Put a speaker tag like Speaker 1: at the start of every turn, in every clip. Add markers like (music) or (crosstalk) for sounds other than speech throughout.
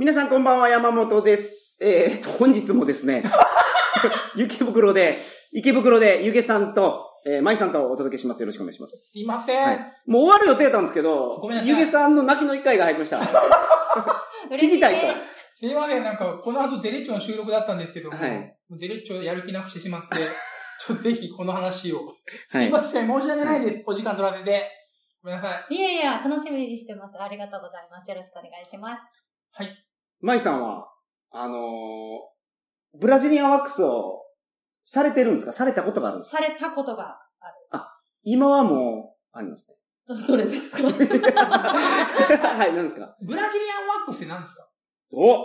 Speaker 1: 皆さんこんばんは、山本です。えー、と、本日もですね、(laughs) 池袋で、池袋で、ゆげさんと、えー、まいさんとお届けします。よろしくお願いします。
Speaker 2: すいません。
Speaker 1: はい。もう終わる予定だったんですけど
Speaker 2: ごめんな、さい
Speaker 1: ゆげさんの泣きの一回が入りました。(laughs) 聞きたいと。
Speaker 2: すいません、なんか、この後デレッチョの収録だったんですけども、
Speaker 1: はい
Speaker 2: デレッチョやる気なくしてしまって、(laughs) ちょっとぜひこの話を。
Speaker 1: はい
Speaker 2: すいま。せん、申し訳ないです。お時間取らせて。ごめんなさい。
Speaker 3: いやいや、楽しみにしてます。ありがとうございます。よろしくお願いします。
Speaker 1: まいさんは、あのーブラジリアンワックスをされてるんですか？されたことがあるんですか？
Speaker 3: されたことがある。
Speaker 1: 今はもう、ありますね。
Speaker 3: ど (laughs) どれですか？(laughs)
Speaker 1: はい、何ですか？
Speaker 2: ブラジリアンワックスって何ですか？
Speaker 1: お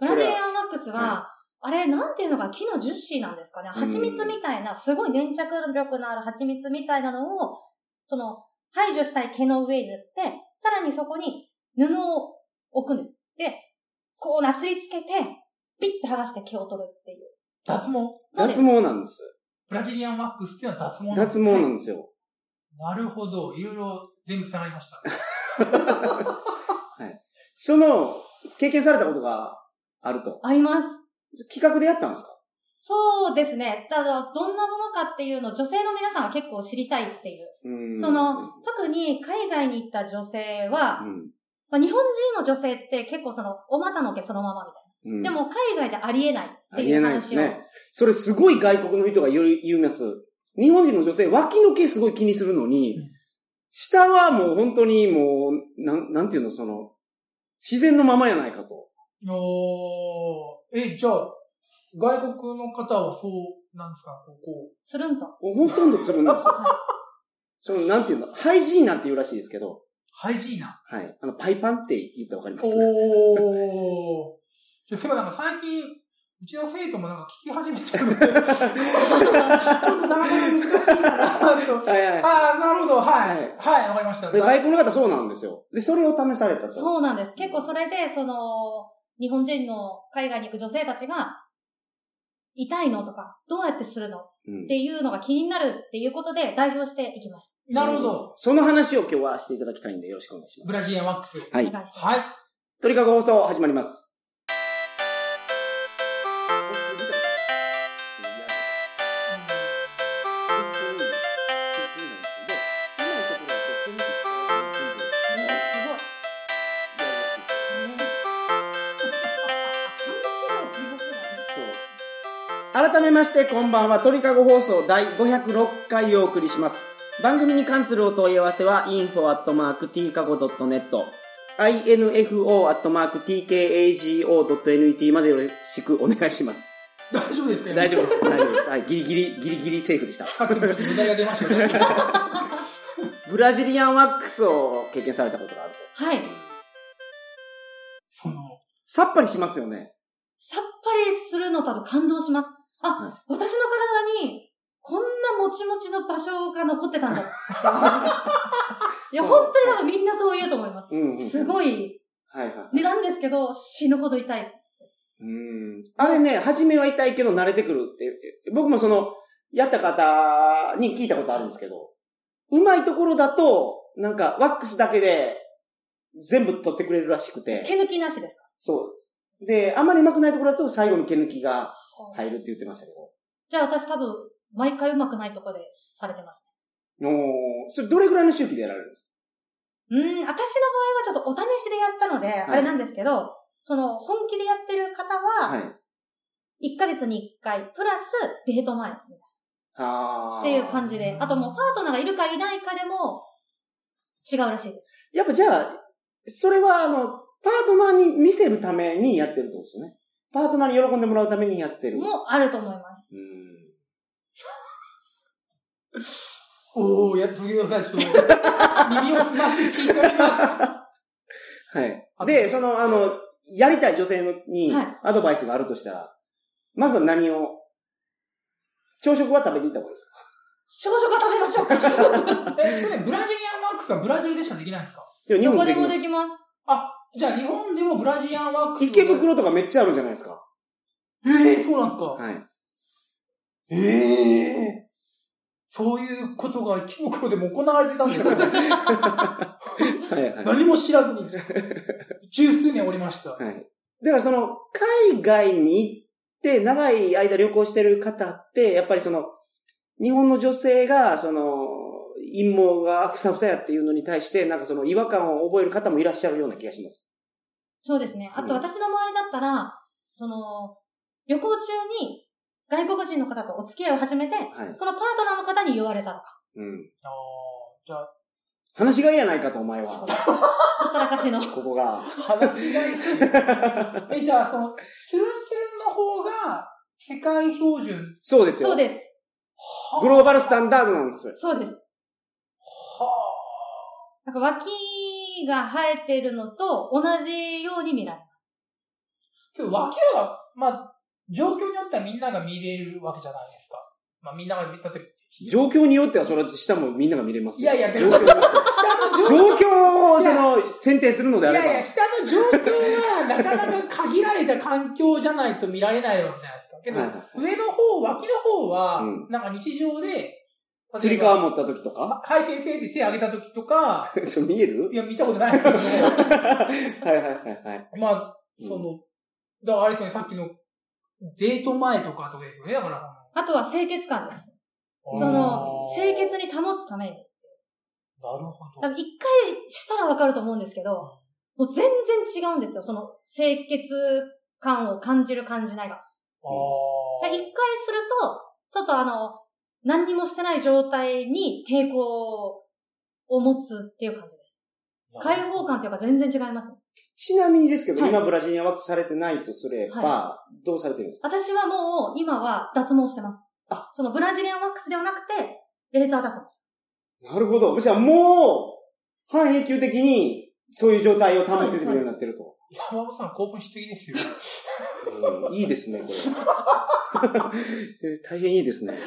Speaker 3: ブラジリアンワックスは、
Speaker 1: は
Speaker 3: あれ、なんていうのか、木の樹脂なんですかね。蜂蜜みたいな、すごい粘着力のある蜂蜜みたいなのを、その、排除したい毛の上に塗って、さらにそこに布を置くんです。で、こうなすりつけて、ピッて剥がして毛を取るっていう。
Speaker 2: 脱毛？
Speaker 1: 脱毛なんです。
Speaker 2: ブラジリアンワックスっていうのは脱毛なんです
Speaker 1: 脱毛なんですよ。
Speaker 2: なるほど。いろいろ全部繋がりました。
Speaker 1: その、経験されたことがあると？
Speaker 3: あります。
Speaker 1: 企画でやったんですか？
Speaker 3: そうですね。ただ、どんなものかっていうのを女性の皆さんは結構知りたいっていう。
Speaker 1: うん
Speaker 3: その、特に海外に行った女性は、
Speaker 1: うん
Speaker 3: まあ、日本人の女性って結構その、お股の毛そのままみたい
Speaker 1: うん
Speaker 3: な。でも、海外じゃありえないってい
Speaker 1: ありえないで
Speaker 3: う話を。
Speaker 1: すね。それすごい外国の人が言う言います。日本人の女性、脇の毛すごい気にするのに、
Speaker 2: うん
Speaker 1: 下はもう本当にもう、なん、なんていうの、その、自然のままやないかと。
Speaker 2: おー、え、じゃあ、外国の方はそうなんですか？こうこ
Speaker 3: つるんと。
Speaker 1: ほとんどつるんですよ。(laughs) その、なんていうの、ハイジーナって言うらしいですけど、
Speaker 2: う、ハイジーナ。
Speaker 1: はい。あの、パイパンって言ったらわかります？
Speaker 2: おー。ちょ、そういえばなんか最近、うちの生徒もなんか聞き始めてるので、(laughs) ちょっとなかなか難しいかなと。
Speaker 1: はいはい。
Speaker 2: ああ、なるほど、はい。
Speaker 1: はい
Speaker 2: はい、わ、かりました。
Speaker 1: で外国の方そうなんですよ。で、それを試されたと。
Speaker 3: そうなんです。結構それで、その、日本人の海外に行く女性たちが、痛いのとか、どうやってするの？っ
Speaker 1: うん
Speaker 3: ていうのが気になるっていうことで代表していきまし
Speaker 2: なるほど。
Speaker 1: その話を今日はしていただきたいんでよろしくお願いします。
Speaker 2: ブラジリアンワックス。
Speaker 3: た。
Speaker 1: はい
Speaker 3: お。願いします。
Speaker 2: はい。
Speaker 1: 鳥かご放送始まります。ましてこんばんは。鳥かご放送第506回をお送りします。番組に関するお問い合わせは info.tkago.net info.tkago.net までよろしくお願いします。
Speaker 2: 大丈夫ですか？
Speaker 1: 大丈夫です。大丈夫です。はいギリギリギリギリセーフでした。
Speaker 2: さっきもちょっと無駄が出ました。
Speaker 1: ブラジリアンワックスを経験されたことがあると。
Speaker 3: はい。
Speaker 2: その、
Speaker 1: さっぱりしますよね。
Speaker 3: さっぱりするのとあと感動します。あ、
Speaker 1: は
Speaker 3: 私の体に、こんなもちもちの場所が残ってたんだ。(laughs) いや、本当に多分みんなそう言うと思います。
Speaker 1: うん
Speaker 3: すごい。
Speaker 1: はいはい。
Speaker 3: 値段ですけど、死ぬほど痛い。
Speaker 1: うん。あれね、初めは痛いけど慣れてくるって、僕もその、やった方に聞いたことあるんですけど、うまいところだと、なんか、ワックスだけで、全部取ってくれるらしくて、
Speaker 3: 毛抜きなしですか？
Speaker 1: そう。で、あまりうまくないところだと最後に毛抜きが入るって言ってましたけど。
Speaker 3: じゃあ私多分、毎回うまくないとこでされてます。
Speaker 1: おーそれどれぐらいの周期でやられるんですか？
Speaker 3: うーん、私の場合はちょっとお試しでやったので、あれなんですけど、その、本気でやってる方は、
Speaker 1: はい。
Speaker 3: 1ヶ月に1回、プラス、デート前。っ
Speaker 1: あー
Speaker 3: ていう感じで。あともう、パートナーがいるかいないかでも、違うらしいです。
Speaker 1: やっぱじゃあ、それはあの、パートナーに見せるためにやってるってことですよね。パートナーに喜んでもらうためにやってる。
Speaker 3: もあると思います。
Speaker 1: うん
Speaker 2: おー、やってください。ちょっと、耳を澄まして聞いております。
Speaker 1: はい。
Speaker 2: あ
Speaker 1: で、その、あの、やりたい女性に
Speaker 3: はい
Speaker 1: アドバイスがあるとしたら、まずは何を、朝食は食べていった方がいいですか？
Speaker 3: 少々食べましょうか。(laughs)
Speaker 2: え、それブラジリアンワックスはブラジルでしかできないんですか？
Speaker 1: いや、日本で。
Speaker 3: もできます。
Speaker 2: あ、じゃあ日本でもブラジリアンワックス
Speaker 1: 池袋とかめっちゃあるじゃないですか。
Speaker 2: ええそうなんですか、
Speaker 1: はい。
Speaker 2: ええそういうことが池袋でも行われてたんですかね (laughs)
Speaker 1: はいはい。
Speaker 2: 何も知らずに、十数年おりました。
Speaker 1: はい。だからその、海外に行って長い間旅行してる方って、やっぱりその、日本の女性が、その、陰毛がふさふさやっていうのに対して、なんかその違和感を覚える方もいらっしゃるような気がします。
Speaker 3: そうですね。あと
Speaker 1: うん
Speaker 3: 私の周りだったら、その、旅行中に外国人の方とお付き合いを始めて、
Speaker 1: はい。
Speaker 3: そのパートナーの方に言われたとか。
Speaker 1: うん。
Speaker 2: あーじゃあ、
Speaker 1: 話しがいやないかと、お前は。
Speaker 3: ほったらかしの。(laughs)
Speaker 1: ここが。
Speaker 2: 話がいい。え、じゃあ、その、キュンキュンの方が、世界標準。
Speaker 1: そうですよ。
Speaker 3: そうです。
Speaker 1: グローバルスタンダードなんですよ。
Speaker 3: そうです。
Speaker 2: は
Speaker 3: なんか脇が生えてるのと同じように見られます。
Speaker 2: けど、脇は、まあ、状況によってはみんなが見れるわけじゃないですか。まあ、みんなが、だって、
Speaker 1: 状況によっては、それは下もみんなが見れますよ。
Speaker 2: いやいや
Speaker 1: 状況
Speaker 2: 下の状況
Speaker 1: 状況を、その、選定するのであれば。
Speaker 2: いやいや、下の状況はなかなか限られた環境じゃないと見られないわけじゃないですか。けど、
Speaker 1: はいはい
Speaker 2: 上の方、脇の方は、
Speaker 1: うん
Speaker 2: なんか日常で、
Speaker 1: 釣り革持った時とか？
Speaker 2: はい先生って手挙げた時とか、(laughs)
Speaker 1: それ見える？
Speaker 2: いや、見たことないけども、(laughs)
Speaker 1: はいはいはいはい。
Speaker 2: まあ、その、だからあれですよね、さっきのデート前とかとかですよね、だから
Speaker 3: あとは清潔感です。
Speaker 2: そ
Speaker 3: その、清潔に保つために。
Speaker 2: なるほど。
Speaker 3: 多分一回したらわかると思うんですけど、もう全然違うんですよ。その清潔感を感じる感じないが。
Speaker 2: あ
Speaker 3: 一回すると、ちょっとあの、何にもしてない状態に抵抗を持つっていう感じです。
Speaker 2: ー
Speaker 3: 開放感っていうか全然違います。
Speaker 1: ちなみにですけど、
Speaker 3: はい
Speaker 1: 今ブラジリアンワックスされてないとすれば、
Speaker 3: は
Speaker 1: どうされてるんですか？
Speaker 3: 私はもう今は脱毛してます。
Speaker 1: あ
Speaker 3: そのブラジリアンワックスではなくて、レーザー脱毛。
Speaker 1: なるほど。じゃあもう、半永久的に、そういう状態を保っててくれるようになってると。
Speaker 2: 山本さん興奮しすぎですよ。
Speaker 1: うんいいですね、これ。え (laughs) 大変いいですね。(laughs)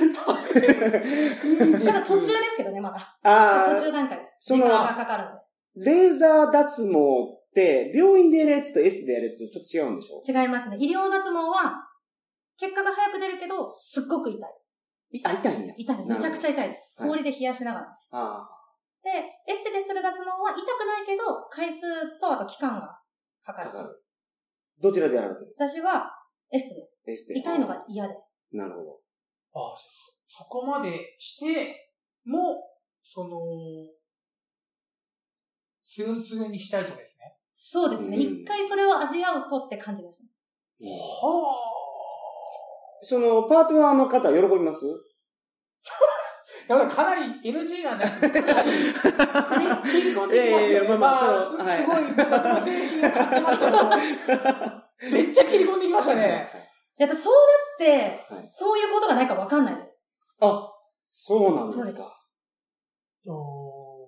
Speaker 3: まだ途中ですけどね、まだ。
Speaker 1: ああ、
Speaker 3: 途中段階です。
Speaker 1: その
Speaker 3: 時間がかかるん
Speaker 1: レーザー脱毛って、病院でやるやつとエステでやるやつとちょっと違うんでしょ？
Speaker 3: で。違いますね。医療脱毛は、結果が早く出るけど、すっごく痛い。
Speaker 1: いあ、痛いんや。
Speaker 3: 痛い。めちゃくちゃ痛いです。
Speaker 1: はい
Speaker 3: 氷で冷やしながら。
Speaker 1: あ
Speaker 3: で、エステでする脱毛は痛くないけど、回数とあと期間がか
Speaker 1: あ、
Speaker 3: かる。
Speaker 1: かかる。どちらでやられてる
Speaker 3: 私はエステです。
Speaker 1: エステ。
Speaker 3: 痛いのが嫌で。
Speaker 1: なるほど。
Speaker 2: あそそこまでしても、その、ツルンツルンにしたいとかですね。
Speaker 3: そうですね。
Speaker 1: うん
Speaker 3: 一回それを味わうとって感じです。
Speaker 2: は
Speaker 1: その、パートナーの方は喜びます？
Speaker 2: あ。だからかなり NG がない。かなり、切り込んできますよね。
Speaker 1: いやいやまあまあ
Speaker 2: す
Speaker 1: そうはい
Speaker 2: すごい、僕の精神を買ってましたけど、(laughs) めっちゃ切り込んできましたね。
Speaker 3: で、あとそうなって、
Speaker 1: はい
Speaker 3: そういうことがないかわかんない。
Speaker 1: あ、そうなんです
Speaker 3: そう
Speaker 1: か。
Speaker 2: お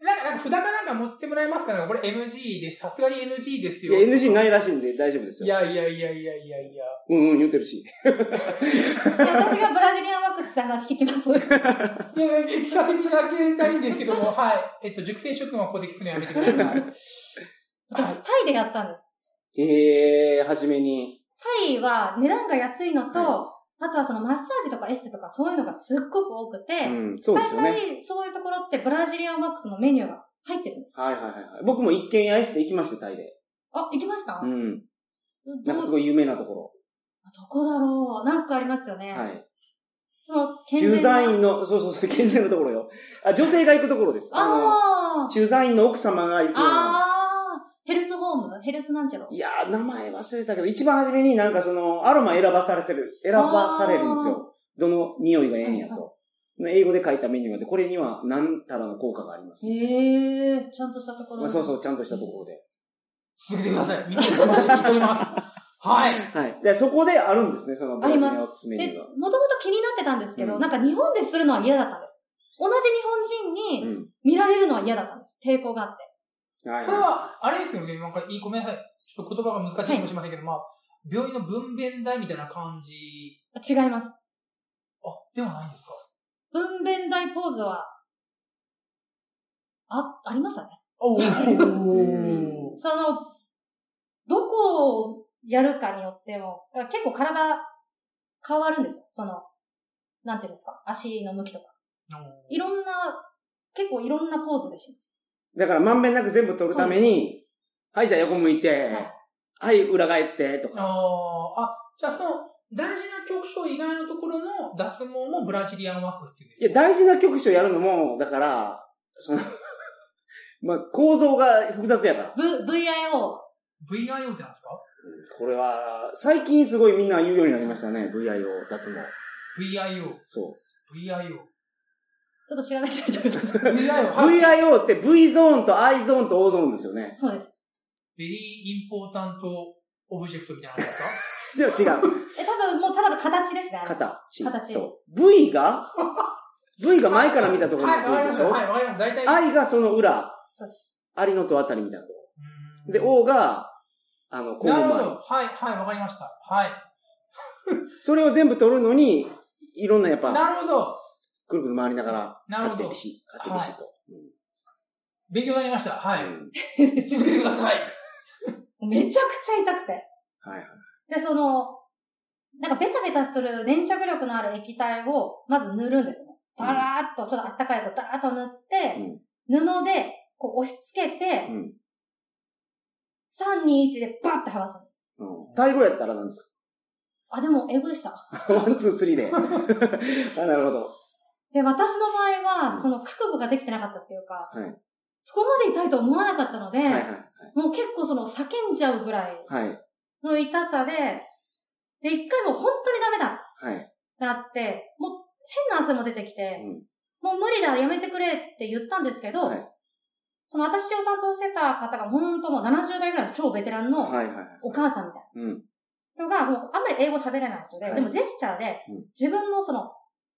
Speaker 2: なんか、なんか札かなんか持ってもらえますか？ねこれ NG です。さすがに NG ですよ。
Speaker 1: いや、NG ないらしいんで大丈夫ですよ。
Speaker 2: いやいやいやいやいやいや。
Speaker 1: うんうん言ってるし。
Speaker 3: いや私がブラジリアンワックスって話聞きます。(laughs)
Speaker 2: いや、え聞かせていただきたいんですけども、はい。えっと、熟成諸君はここで聞くのやめてください。(laughs)
Speaker 3: 私、タイでやったんです。
Speaker 1: ええー、初めに。
Speaker 3: タイは値段が安いのと、
Speaker 1: は
Speaker 3: あとはそのマッサージとかエステとかそういうのがすっごく多くて、
Speaker 1: うん、そうですよね。
Speaker 3: 大体そういうところってブラジリアンワックスのメニューが入ってるんです。
Speaker 1: はいはいはいはい。僕も一軒家エステ行きました、タイで。
Speaker 3: あ、行きました、
Speaker 1: うん。
Speaker 3: ど
Speaker 1: なんかすごい有名なとこ
Speaker 3: どこだろう？なんかありますよね。
Speaker 1: ろ。はい。
Speaker 3: その、健
Speaker 1: 駐在員の、そうそうそう、健全なところよ。あ、女性が行くところです。あの、
Speaker 3: あー
Speaker 1: 駐在員の奥様が行くような。
Speaker 3: ヘルスホーム？ヘルスなんちゃろ？
Speaker 1: いやー、名前忘れたけど、一番初めになんかその、アロマ選ばされてる、選ばされるんですよ。どの匂いがええんや
Speaker 3: はい
Speaker 1: と。英語で書いたメニューがあって、これには何たらの効果があります。
Speaker 3: へえ、ちゃんとしたところ。
Speaker 1: まあ、そうそう、ちゃんとしたところで。
Speaker 2: 続けてください。耳を澄まして聞いております。はい。
Speaker 1: はい。で、そこであるんですね、そのブラジリアンワックスメニュ
Speaker 3: で、
Speaker 1: ーが。
Speaker 3: もともと気になってたんですけど、
Speaker 1: うん
Speaker 3: なんか日本でするのは嫌だったんです。同じ日本人に
Speaker 1: うん。
Speaker 3: 見られるのは嫌だったんです。抵抗があって。
Speaker 1: はい
Speaker 2: それは、あれですよね。なんか、いい、ごめんなさい。ちょっと言葉が難しいかもしれませんけど、まあ、病院の分娩台みたいな感じ。
Speaker 3: 違います。
Speaker 2: あ、ではないんですか？
Speaker 3: 分娩台ポーズは、あ、ありましたね。
Speaker 2: おー。
Speaker 3: その、どこをやるかによっても、結構体変わるんですよ。その、なんていうんですか、足の向きとか。いろんな、結構いろんなポーズでします。
Speaker 1: だからまんべんなく全部取るために、はい、じゃあ横向いて、はい、裏返って、とか。
Speaker 2: ああ、あ、じゃあその、大事な局所以外のところの脱毛もブラジリアンワックスっていうんです
Speaker 1: いや、大事な局所やるのも、だから、その、(laughs) まあ、構造が複雑やから。
Speaker 3: V、VIO。
Speaker 2: VIO ってなんですか？
Speaker 1: これは、最近すごいみんな言うようになりましたね。VIO、脱毛。
Speaker 2: ?VIO。
Speaker 1: そう。
Speaker 2: VIO。
Speaker 3: ちょっと調べてみてください。
Speaker 2: VIO。
Speaker 1: って V ゾーンと I ゾーンと O ゾーンですよね。
Speaker 3: そうです。
Speaker 2: very important object みたいなのですか？
Speaker 1: じゃあ違う。
Speaker 3: え、多分もうただの形ですね。
Speaker 1: 形。
Speaker 3: 形
Speaker 1: そう。V が (laughs) ?V が前から見たところ
Speaker 2: はい、わかりました。
Speaker 1: の V でしょ、
Speaker 2: はい、わかりました。大体。
Speaker 1: ?I がその裏。
Speaker 3: そうです。
Speaker 1: アリのとわたりみたいなとこ
Speaker 2: うーん
Speaker 1: ろ。で、O が、あの、肛門周り
Speaker 2: なるほど。はい、はい、わかりました。はい。(laughs)
Speaker 1: それを全部取るのに、いろんなやっぱ、
Speaker 2: なるほど。
Speaker 1: くるくる回りながら、
Speaker 2: なるほど
Speaker 1: カッテビシ、カッテビシと。
Speaker 2: 勉強になりました。はい。
Speaker 1: うん
Speaker 2: 続けてください。(laughs)
Speaker 3: めちゃくちゃ痛くて。
Speaker 1: はいはい。
Speaker 3: で、その、なんかベタベタする粘着力のある液体をまず塗るんですよね。
Speaker 1: うん
Speaker 3: ダラーっと、ちょっとあったかいやつをダラーっと塗って、
Speaker 1: うん
Speaker 3: 布でこう押し付けて、
Speaker 1: うん。
Speaker 3: 3、2、1でバッて剥がすんですよ。
Speaker 1: うん。タイ語やったら何です
Speaker 3: あ、でも英語でした。
Speaker 1: か (laughs) one、two、three で。(laughs) あ、なるほど。
Speaker 3: で、私の場合は、
Speaker 1: うん
Speaker 3: その覚悟ができてなかったっていうか、
Speaker 1: はい。
Speaker 3: そこまで痛いと思わなかったので、
Speaker 1: はいはい
Speaker 3: もう結構その叫んじゃうぐらい
Speaker 1: はい。はい。
Speaker 3: の痛さで、で、一回もう本当にダメだっ
Speaker 1: はい。
Speaker 3: てなって、もう変な汗も出てきて、
Speaker 1: うん
Speaker 3: もう無理だ、やめてくれって言ったんですけど、
Speaker 1: はい
Speaker 3: その私を担当してた方が本当もう70代ぐらいの超ベテランの
Speaker 1: はいはい。
Speaker 3: お母さんみたいな
Speaker 1: うん。
Speaker 3: 人が、もうあんまり英語喋れない人で、
Speaker 1: はい
Speaker 3: でもジェスチャーで
Speaker 1: うん、
Speaker 3: 自分のその、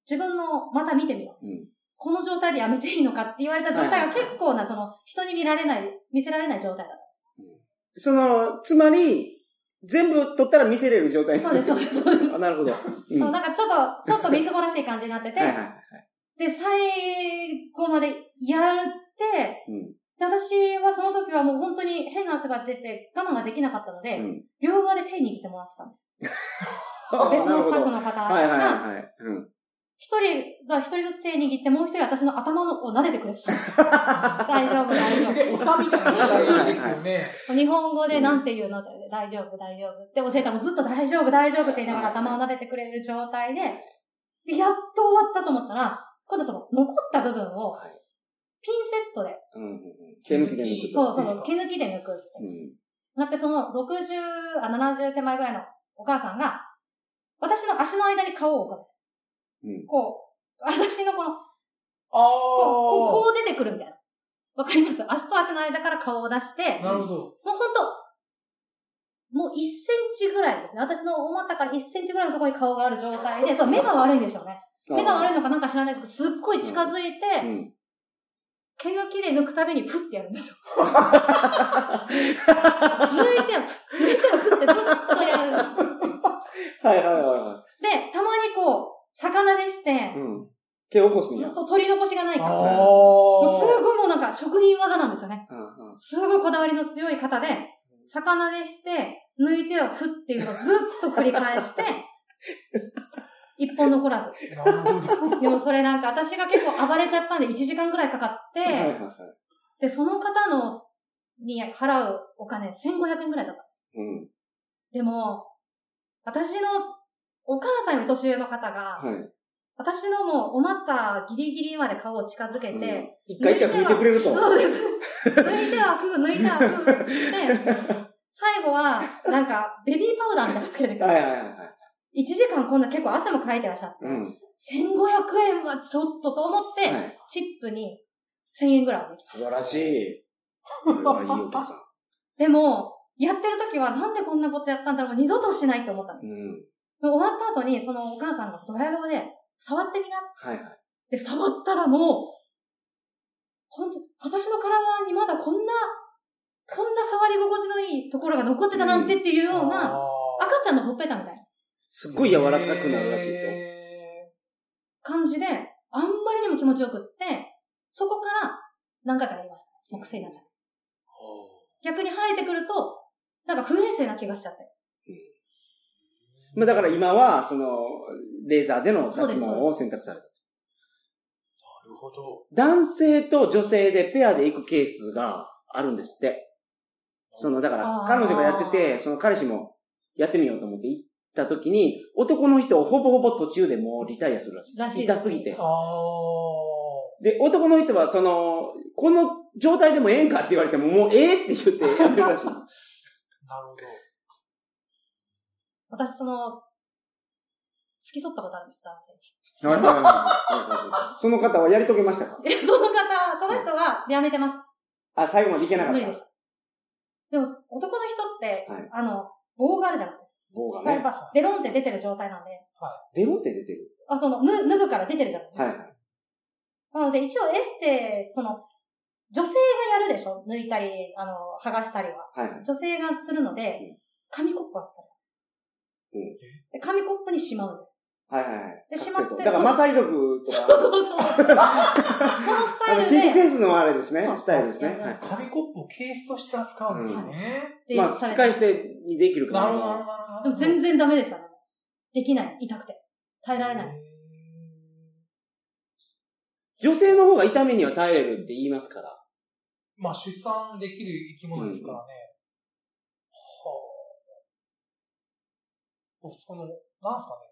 Speaker 3: 自分の、また見てみよう。
Speaker 1: うん。
Speaker 3: この状態でやめていいのかって言われた状態が結構な、その、人に見られない、見せられない状態だったんです。
Speaker 1: その、つまり、全部取ったら見せれる状態
Speaker 3: そうです、そうです、そうです。(laughs)
Speaker 1: あ、なるほど。うん。
Speaker 3: そう
Speaker 1: は
Speaker 3: なんかちょっと、ちょっとみすぼらしい感じになってて、
Speaker 1: いはいはい。
Speaker 3: で、最後までやるって、
Speaker 1: うん。
Speaker 3: で、私はその時はもう本当に変な汗が出て我慢ができなかったので、
Speaker 1: うん。
Speaker 3: 両側で手握ってもらってたんですよ。(laughs) 別のスタッフの方が、
Speaker 1: はいはいはいはい。うん。
Speaker 3: 一人が一人ずつ手握って、もう一人私の頭のを撫でてくれてたんですよ。(laughs) 大丈夫、大丈
Speaker 2: すげえ、おさみたいな状態ですよね。
Speaker 3: 夫。(laughs) 日本語でなんて言うのって大丈夫、大丈夫。って教えたらもうずっと大丈夫、大丈夫って言いながら頭を撫でてくれる状態で、で、やっと終わったと思ったら、今度その残った部分を
Speaker 1: はい。
Speaker 3: ピンセットで、
Speaker 1: うんうんうん。毛抜きで抜くと。
Speaker 3: そうそう、毛抜きで抜くって。
Speaker 1: うん。
Speaker 3: なってその60、あ、70手前ぐらいのお母さんが、私の足の間に顔を置くんです。こう、私のこの、
Speaker 2: あ
Speaker 3: こう、こう出てくるみたいな。わかります？足と足の間から顔を出して、
Speaker 2: なるほど。
Speaker 3: もうほんと、もう1センチぐらいですね。私のお股から1センチぐらいのところに顔がある状態で、そう、目が悪いんでしょうね。目が悪いのかなんか知らないですけど、すっごい近づいて、
Speaker 1: うん。
Speaker 3: 毛抜きで抜くたびにプッてやるんですよ。(laughs) 抜いてよ、抜いてよ、プッてずっとやる。
Speaker 1: はいはいはいは
Speaker 3: で、たまにこう、魚でして
Speaker 1: い。、うん。毛起こすんや。
Speaker 3: ずっと取り残しがないから。
Speaker 2: あ
Speaker 3: もうす
Speaker 2: あ。
Speaker 3: ごいもうなんか職人技なんですよね。
Speaker 1: うんうん。
Speaker 3: すごいこだわりの強い方で、魚でして、抜いてをふっていうのをずっと繰り返して、(laughs) 一本残らず。
Speaker 2: なるほど。
Speaker 3: でもそれなんか私が結構暴れちゃったんで1時間ぐらいかかって、
Speaker 1: はいはいはい。
Speaker 3: で、その方の、に払うお金1500円ぐらいだったんです。
Speaker 1: うん。
Speaker 3: でも、私のお母さんより年上の方が、
Speaker 1: はい。
Speaker 3: 私のもうお股ギリギリまで顔を近づけて、
Speaker 1: うん一回一回拭いてくれると。
Speaker 3: そうです。(laughs) 抜いてはふう、抜いてはふうって、最後は、なんか、ベビーパウダーみたいなのつけてくれて、
Speaker 1: はいはいはいはい。
Speaker 3: 1時間こんな結構汗もかいてらっしゃって、
Speaker 1: うん。
Speaker 3: 1500円はちょっとと思って、
Speaker 1: はい。
Speaker 3: チップに1000円ぐらい
Speaker 1: 素晴らしい。これはいいお客さん。(laughs)
Speaker 3: でも、やってる時はなんでこんなことやったんだろう、もう二度としないって思ったんですよ。
Speaker 1: うん。
Speaker 3: でも終わった後に、そのお母さんがドヤ顔で、触ってみなっ
Speaker 1: はいはい。
Speaker 3: て触ったらもう、本当私の体にまだこんな、こんな触り心地のいいところが残ってたなんてっていうような、赤ちゃんのほっぺたみたいな
Speaker 1: すっごい柔らかくなるらしいですよ。
Speaker 2: よ。
Speaker 3: 感じで、あんまりにも気持ちよくって、そこから何回かやりました。木製になっちゃって。逆に生えてくると、なんか不衛生な気がしちゃって。
Speaker 1: まあだから今は、その、レーザーでの脱毛を選択された。
Speaker 2: なるほど。
Speaker 1: 男性と女性でペアで行くケースがあるんですって。その、だから彼女がやってて、その彼氏もやってみようと思って行った時に、男の人をほぼほぼ途中でもうリタイアするらしい痛すぎて。で、男の人はその、この状態でもええんかって言われても、もうええって言ってやめるらしいです。(laughs)
Speaker 2: なるほど。
Speaker 3: 私、その、付き添ったことあるんです、男性に。
Speaker 1: はいはいはいはいその方はやり遂げましたか？
Speaker 3: え、その方、その人はやめてます。
Speaker 1: あ、最後までいけなかった。
Speaker 3: 無理でした。でも、男の人って、
Speaker 1: はい
Speaker 3: あの、棒があるじゃないですか。
Speaker 1: 棒がね。
Speaker 3: やっぱ、デロンって出てる状態なんで、
Speaker 1: デロって出てる？
Speaker 3: あ、その、ぬ脱ぐから出てるじゃないですか。
Speaker 1: はいはい。
Speaker 3: なので、一応エステ、その、女性がやるでしょ？抜いたり、あの、剥がしたりは。
Speaker 1: はいはい。
Speaker 3: 女性がするので、紙コップはされます。
Speaker 1: うん
Speaker 3: で紙コップにしまうんです。
Speaker 1: はいはいはい。
Speaker 3: でしまって
Speaker 1: だからマサイ族とか、
Speaker 3: そうそうそう。(laughs) そのスタイル
Speaker 1: あのチンコケ
Speaker 3: で、
Speaker 1: ースのあれですねスタイルですね。はい。
Speaker 2: 紙コップをケースとして扱うんですね。
Speaker 3: で
Speaker 1: まあ、使い捨てにできるから。
Speaker 2: なるほど、なるほど、なるほど。
Speaker 3: でも全然ダメでしたね。できない。痛くて。耐えられない。
Speaker 2: い。
Speaker 1: 女性の方が痛みには耐えれるって言いますから。
Speaker 2: まあ、出産できる生き物ですからね。はあ。その、なんすかね。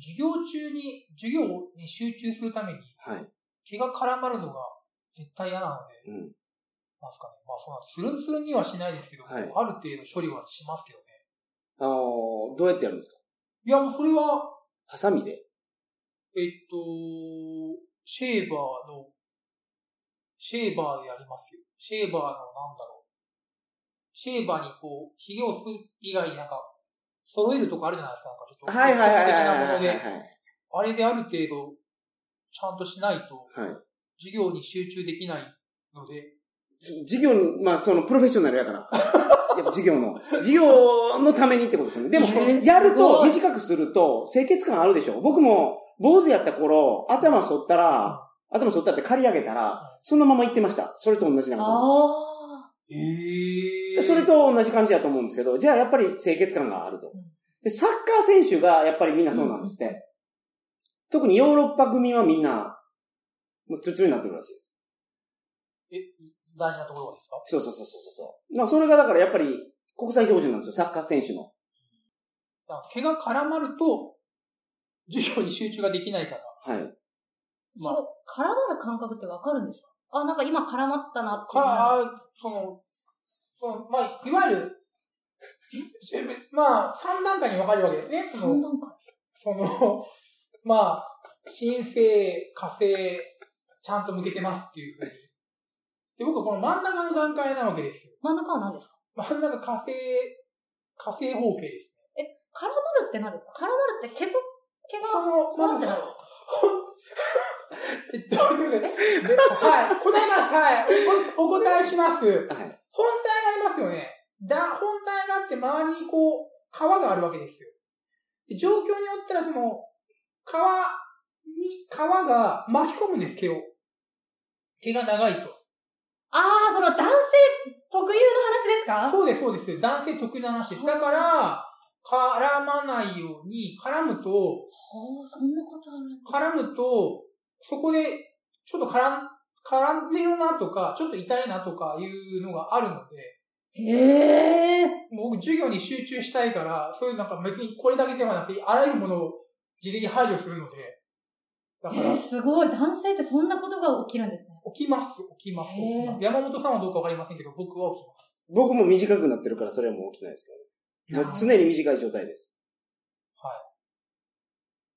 Speaker 2: 授業中に、授業に集中するために、
Speaker 1: はい。
Speaker 2: 毛が絡まるのが絶対嫌なので、
Speaker 1: うん。
Speaker 2: なんすかね。まあ、そんな、つるんつるんにはしないですけど、
Speaker 1: はい
Speaker 2: ある程度処理はしますけどね。
Speaker 1: あのーどうやってやるんですか？
Speaker 2: いや、もうそれは、
Speaker 1: ハサミで？
Speaker 2: えっと、シェーバーの、シェーバーでやりますよ。シェーバーのなんだろう。シェーバーにこう、髭をする以外になんか、揃えるとこあるじゃないですか。なんかちょっと、
Speaker 1: はいはいはいはい
Speaker 2: 的なもので、あれである程度、ちゃんとしないと、
Speaker 1: はい。
Speaker 2: 授業に集中できないので、
Speaker 1: じ授業に、まあ、その、プロフェッショナルやから。(laughs) やっぱ授業の。授業のためにってことですよね。でも、
Speaker 3: えー
Speaker 1: やると、短くすると、清潔感あるでしょ。僕も、坊主やった頃、頭剃ったら、頭剃ったって刈り上げたら、そのまま行ってました。それと同じ長さ。
Speaker 3: あ
Speaker 2: え
Speaker 1: でそれと同じ感じだと思うんですけど、じゃあやっぱり清潔感があると
Speaker 3: うん。
Speaker 1: で、サッカー選手がやっぱりみんなそうなんですって。特にヨーロッパ組はみんな、もうツルツルになってるらしいです。
Speaker 2: え、大事なところですか？
Speaker 1: そうそうそうそうそう。なんかそれがだからやっぱり国際標準なんですよ、サッカー選手の。
Speaker 2: だから毛が絡まると、授業に集中ができないから。
Speaker 1: はい。
Speaker 3: ー。
Speaker 2: まあ
Speaker 3: そう、絡まる感覚ってわかるんですか？あ、なんか今絡まったなって。
Speaker 2: から、あその、その、まあ、いわゆる、えまあ、3段階に分かれるわけですね。その、
Speaker 3: 三段階。
Speaker 2: その、まあ、新生、火星、ちゃんと向けてますっていうふうに。で、僕はこの真ん中の段階なわけですよ。
Speaker 3: 真ん中は何ですか？
Speaker 2: 真ん中火星、火星方形ですね。
Speaker 3: 絡まるって何ですか？絡まるって毛と、毛が、
Speaker 2: その、まず
Speaker 3: ってなるんですか
Speaker 2: えっと、すみません。ではい。答えます。はい。お、お答えします。
Speaker 1: はい。
Speaker 2: 本体りますよね。だ、本体があって周りにこう、川があるわけですよ。で状況によったらその、川に、川が巻き込むんです、毛を。毛が長いと。
Speaker 3: ああ、その男性特有の話ですか？
Speaker 2: そうです、そうです。男性得意な話です。だから、絡まないように、絡むと、
Speaker 3: はあ、そんなことある。
Speaker 2: 絡むと、そこで、ちょっと絡ん、絡んでるなとか、ちょっと痛いなとかいうのがあるので、
Speaker 3: へえ。
Speaker 2: もう僕授業に集中したいから、そういうなんか別にこれだけではなくて、あらゆるものを事前に排除するので、だから
Speaker 3: えー、、すごい。男性ってそんなことが起きるんですね。
Speaker 2: 起きます、起きます、起きます。山本さんはどうかわかりませんけど、僕は起きます。
Speaker 1: 僕も短くなってるからそれはもう起きないですけど、ね。もう常に短い状態です。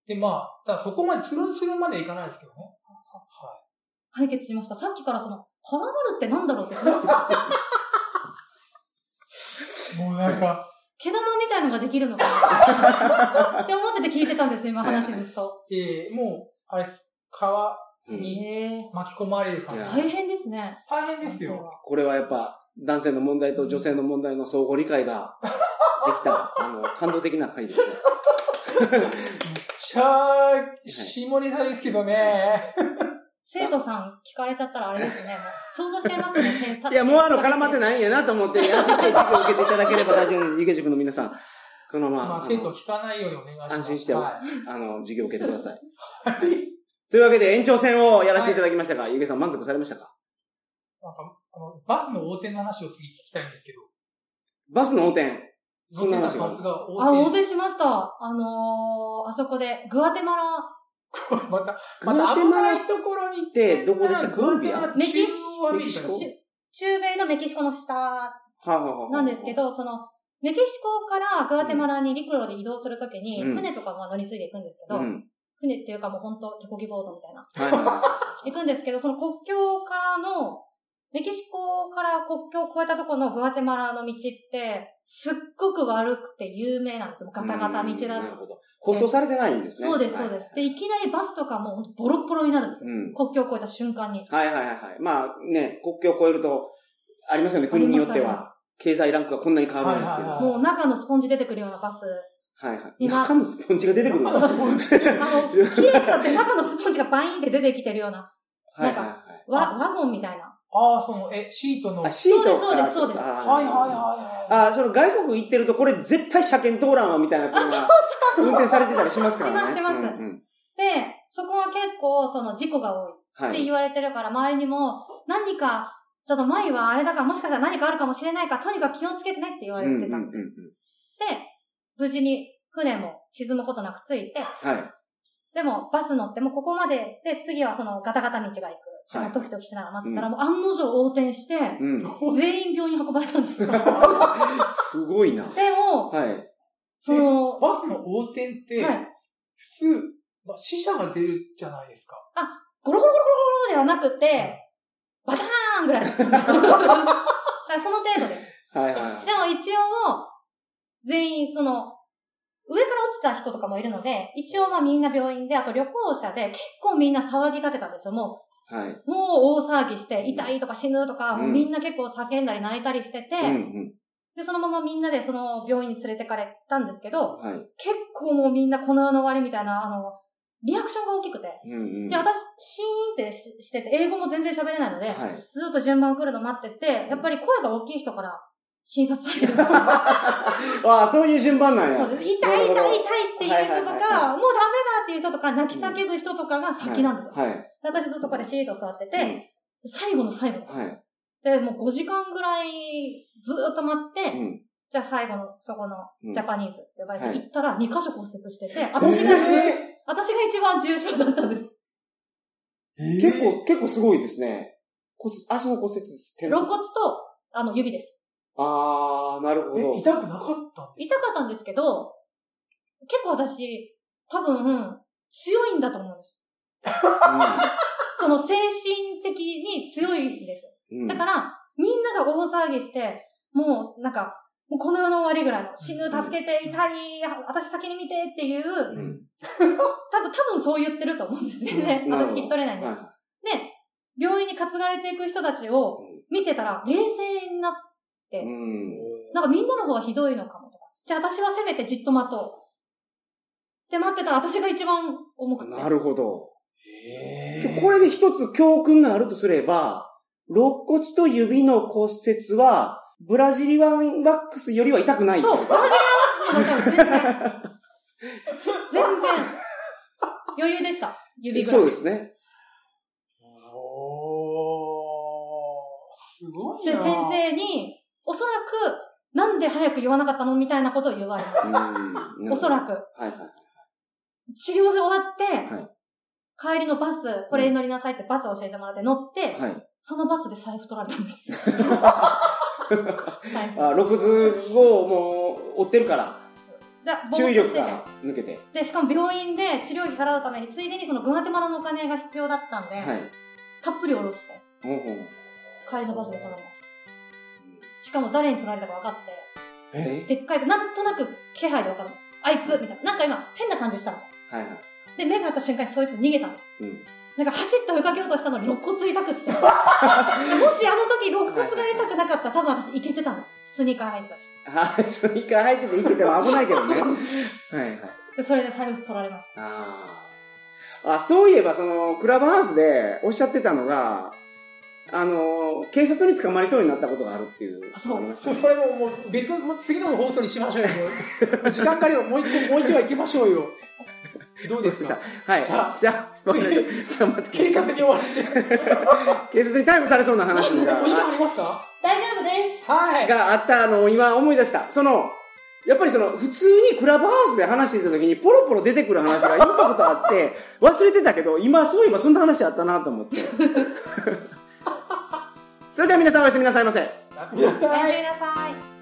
Speaker 2: で、まあ、ただそこまでつるんつるんまではいかないですけどね。は
Speaker 3: 解決しました。さっきからその、絡まるってなんだろうって。(laughs)
Speaker 2: もうなんか、
Speaker 3: 毛玉みたいのができるのかな？(laughs) って思ってて聞いてたんですよ、今話ずっと。
Speaker 2: えー、もう、あれです、川
Speaker 1: うん
Speaker 2: に。巻き込まれる感じ
Speaker 1: い。や
Speaker 3: 大変ですね。
Speaker 2: 大変ですよ。
Speaker 1: これはやっぱ男性の問題と女性の問題の相互理解が (laughs) できた、あの、感動的な回ですね。(laughs)
Speaker 2: しゃー、下ネタですけどね。
Speaker 3: 生徒さん聞かれちゃったらあれですね。想像しちゃいますね。(laughs)
Speaker 1: いや、もうあの、絡まって
Speaker 3: い。
Speaker 1: ないんやなと思って、(laughs) 安心して授業を受けていただければ大丈夫なので、池塾の皆さん、このまま、
Speaker 2: まあ、生徒聞かないようにお願いします。
Speaker 1: 安心して
Speaker 2: は
Speaker 1: あの、授業を受けてください。
Speaker 2: い。
Speaker 1: というわけで延長戦をやらせていただきましたが、ゆげさん満足されましたか？
Speaker 2: なんか、あの、バスの横転の話を次聞きたいんですけど。
Speaker 1: バスの横転。そんな話がある
Speaker 2: バスが
Speaker 3: あ、
Speaker 2: 横
Speaker 3: 横
Speaker 2: 転。
Speaker 3: 転しました。あのー、あそこで、グアテマラ、
Speaker 2: また、
Speaker 1: グ
Speaker 2: また危
Speaker 1: アテマラ
Speaker 2: ないところに行
Speaker 1: ってどこでした？コロンビア？
Speaker 2: メキシコアメ
Speaker 1: キシコ？
Speaker 3: 中中米のメキシコの下。なんですけど、その、メキシコからグアテマラに陸路で移動するときに、
Speaker 1: うん
Speaker 3: 船とかまあ乗り継いでいくんですけど、
Speaker 1: うん。
Speaker 3: 船っていうかもう本当手漕ぎボードみたいな。
Speaker 1: はいは (laughs)
Speaker 3: 行くんですけど、その国境からの、メキシコから国境を越えたところのグアテマラの道って、すっごく悪くて有名なんですよ。ガ
Speaker 1: い。
Speaker 3: タガタ道
Speaker 1: うんなる
Speaker 3: だ。
Speaker 1: ほど。舗装されてないんですね。
Speaker 3: そうです、
Speaker 1: はい
Speaker 3: そうです。で、いきなりバスとかもうボロッボロになるんですよ。
Speaker 1: うん。
Speaker 3: 国境を越えた瞬間に。
Speaker 1: はいはいはいはい。まあね、国境を越えると、ありますよね、国によっては。経済ランクがこんなに変わるんだっていうのは。
Speaker 2: はい
Speaker 3: もう中のスポンジ出てくるようなバス。
Speaker 1: はいはい。
Speaker 3: 今
Speaker 1: 中のスポンジが出てくる。
Speaker 2: 中の
Speaker 3: あの、切れちゃって中のスポンジがバインって出てきてるような、
Speaker 1: はいはいはい。
Speaker 3: ワワゴンみたいな。
Speaker 2: ああ、その、え、シートの。
Speaker 1: あ、シート
Speaker 3: そうですそうですそうです
Speaker 1: あー
Speaker 2: はいはいはいはい。
Speaker 1: あ、その外国行ってると、これ絶対車検通らんわ、みたいな車が運転されてたりしますからね。
Speaker 3: しますします
Speaker 1: うんうん
Speaker 3: で、そこは結構その事故が多い
Speaker 1: はい。
Speaker 3: って言われてるから、周りにも何か、ちょっと前はあれだからもしかしたら何かあるかもしれないから、とにかく気をつけてねって言われてたんですで、無事に船も沈むことなくついて、
Speaker 1: はい。
Speaker 3: でもバス乗ってもうここまでで、次はそのガタガタ道が行く。で
Speaker 1: はい
Speaker 3: もドキドキしながら待ってたら、もう案の定横転して、
Speaker 1: うん。
Speaker 3: 全員病院に運ばれたんですよ。で (laughs)
Speaker 1: すごいな。
Speaker 3: も、
Speaker 1: はい。
Speaker 3: その、
Speaker 2: バスの横転って、
Speaker 3: はい。
Speaker 2: 普通、まあ、死者が出るじゃないですか。
Speaker 3: ゴロゴロゴロゴロではなくて、バターンぐらい。(laughs) だからその程度で。
Speaker 1: はいはいはい。
Speaker 3: でも一応、全員、その、上から落ちた人とかもいるので、一応まあみんな病院で、あと旅行者で結構みんな騒ぎ立てたんですよ。も
Speaker 1: はい。
Speaker 3: う、もう大騒ぎして、痛いとか死ぬとか、
Speaker 1: うん
Speaker 3: もうみんな結構叫んだり泣いたりしてて、
Speaker 1: うんうん。
Speaker 3: で、そのままみんなでその病院に連れてかれたんですけど、
Speaker 1: はい。
Speaker 3: 結構もうみんなこの世の終わりみたいな、あの、リアクションが大きくて。
Speaker 1: うんうん。
Speaker 3: で、私、シーンってししてて、英語も全然喋れないので、
Speaker 1: はい。
Speaker 3: ずっと順番来るの待ってて、やっぱり声が大きい人から診察される。(laughs)
Speaker 1: ああ、そういう順番なんや。
Speaker 3: 痛い痛い痛いっていう人と
Speaker 1: はいはいはいは
Speaker 3: か、もうダメだっていう人とか、泣き叫ぶ人とかが先なんですよ。
Speaker 1: はい。
Speaker 3: 私ずっとここでシート座ってて、
Speaker 1: うん
Speaker 3: 最後の最後。
Speaker 1: はい。
Speaker 3: で、もう5時間ぐらいずーっと待って、
Speaker 1: うん。
Speaker 3: じゃあ最後のそこの
Speaker 1: うん
Speaker 3: ジャパニーズって呼ばれて
Speaker 1: はい
Speaker 3: 行ったら2箇所骨折してて、私が、私が一番重症だったんです。
Speaker 1: 結構、結構すごいですね。骨折足の骨折です。手の
Speaker 3: 肋骨と、あの、指です。
Speaker 1: ああ、なるほど。
Speaker 2: え、痛くなかった
Speaker 3: 痛かったんですけど、結構私、多分、強いんだと思うんです。(laughs) その精神的に強いんです。だから、みんなが大騒ぎして、もう、なんか、もうこの世の終わりぐらいの、死ぬ、助けて、痛い、私先に見てっていう、
Speaker 1: うん
Speaker 3: 多分、多分そう言ってると思うんですよね。私聞き取れないんで。
Speaker 1: は
Speaker 3: で、病院に担がれていく人たちを見てたら、冷静になっ
Speaker 1: い。うん。
Speaker 3: なんかみんなの方がひどいのかもとか。じゃあ私はせめてじっと待とう。って待ってたら私が一番重くて。
Speaker 1: なるほど。これで一つ教訓があるとすれば、肋骨と指の骨折は、ブラジリアンワックスよりは痛くない。
Speaker 3: そう、ブラジリアンワックスの方が全然、(laughs) 全然、余裕でした。指ぐらい。
Speaker 1: そうですね。
Speaker 2: おー、すごい
Speaker 3: で、
Speaker 2: な
Speaker 3: 先生に、おそらく、なんで早く言わなかったのみたいなことを言われ
Speaker 1: うん
Speaker 3: た。おそらく。
Speaker 1: はいはい。
Speaker 3: 治療で終わって、
Speaker 1: はい
Speaker 3: 帰りのバス、これに乗りなさいってバスを教えてもらって乗って、
Speaker 1: はい。
Speaker 3: そのバスで財布取られたんですよ。(laughs) 財布。
Speaker 1: あ、肋骨をもう追ってるから、
Speaker 3: で
Speaker 1: 注意力が抜けて。
Speaker 3: で、しかも病院で治療費払うために、ついでにそのグアテマラのお金が必要だったんで、
Speaker 1: はい。
Speaker 3: たっぷり下ろして、帰りのバスで取られました。しかも誰に取られたか分かって、
Speaker 1: え？
Speaker 3: でっかい、なんとなく気配で分かるんですよ。あいつみたいな。なんか今、変な感じしたの。
Speaker 1: はいはい。
Speaker 3: で、目が合った瞬間にそいつ逃げたんです。
Speaker 1: うん。
Speaker 3: なんか走って追いかけようとしたのに肋骨痛くって。(laughs) もしあの時肋骨が痛くなかったら多分私いけてたんです。スニーカー履いてたし。
Speaker 1: はい、それ一回入ってていけても危ないけどね。(laughs) はいはい。
Speaker 3: で、それで財布取られました。
Speaker 1: ああ。あ、そういえば、その、クラブハウスでおっしゃってたのが、あの、警察に捕まりそうになったことがあるっていう。
Speaker 3: あそう
Speaker 1: ね
Speaker 2: それももう別の、次の放送にしましょうよ。(laughs) 時間かかるよ。もう一個、もう一話行きましょうよ。どうですか？(laughs)
Speaker 1: はい。
Speaker 2: じゃあ
Speaker 1: じゃあ、じゃあまた、
Speaker 2: 警察に追われて。
Speaker 1: 警察に逮捕されそうな話が
Speaker 2: お時間ありますか？
Speaker 3: 大丈夫です。
Speaker 2: はい。
Speaker 1: があったのを今思い出した。その、やっぱりその、普通にクラブハウスで話していた時に、ポロポロ出てくる話がインパクトあって、忘れてたけど、今、そういえばそんな話あったなと思って。(laughs) それでは皆さんおやすみなさいませ。
Speaker 3: おやすみなさい。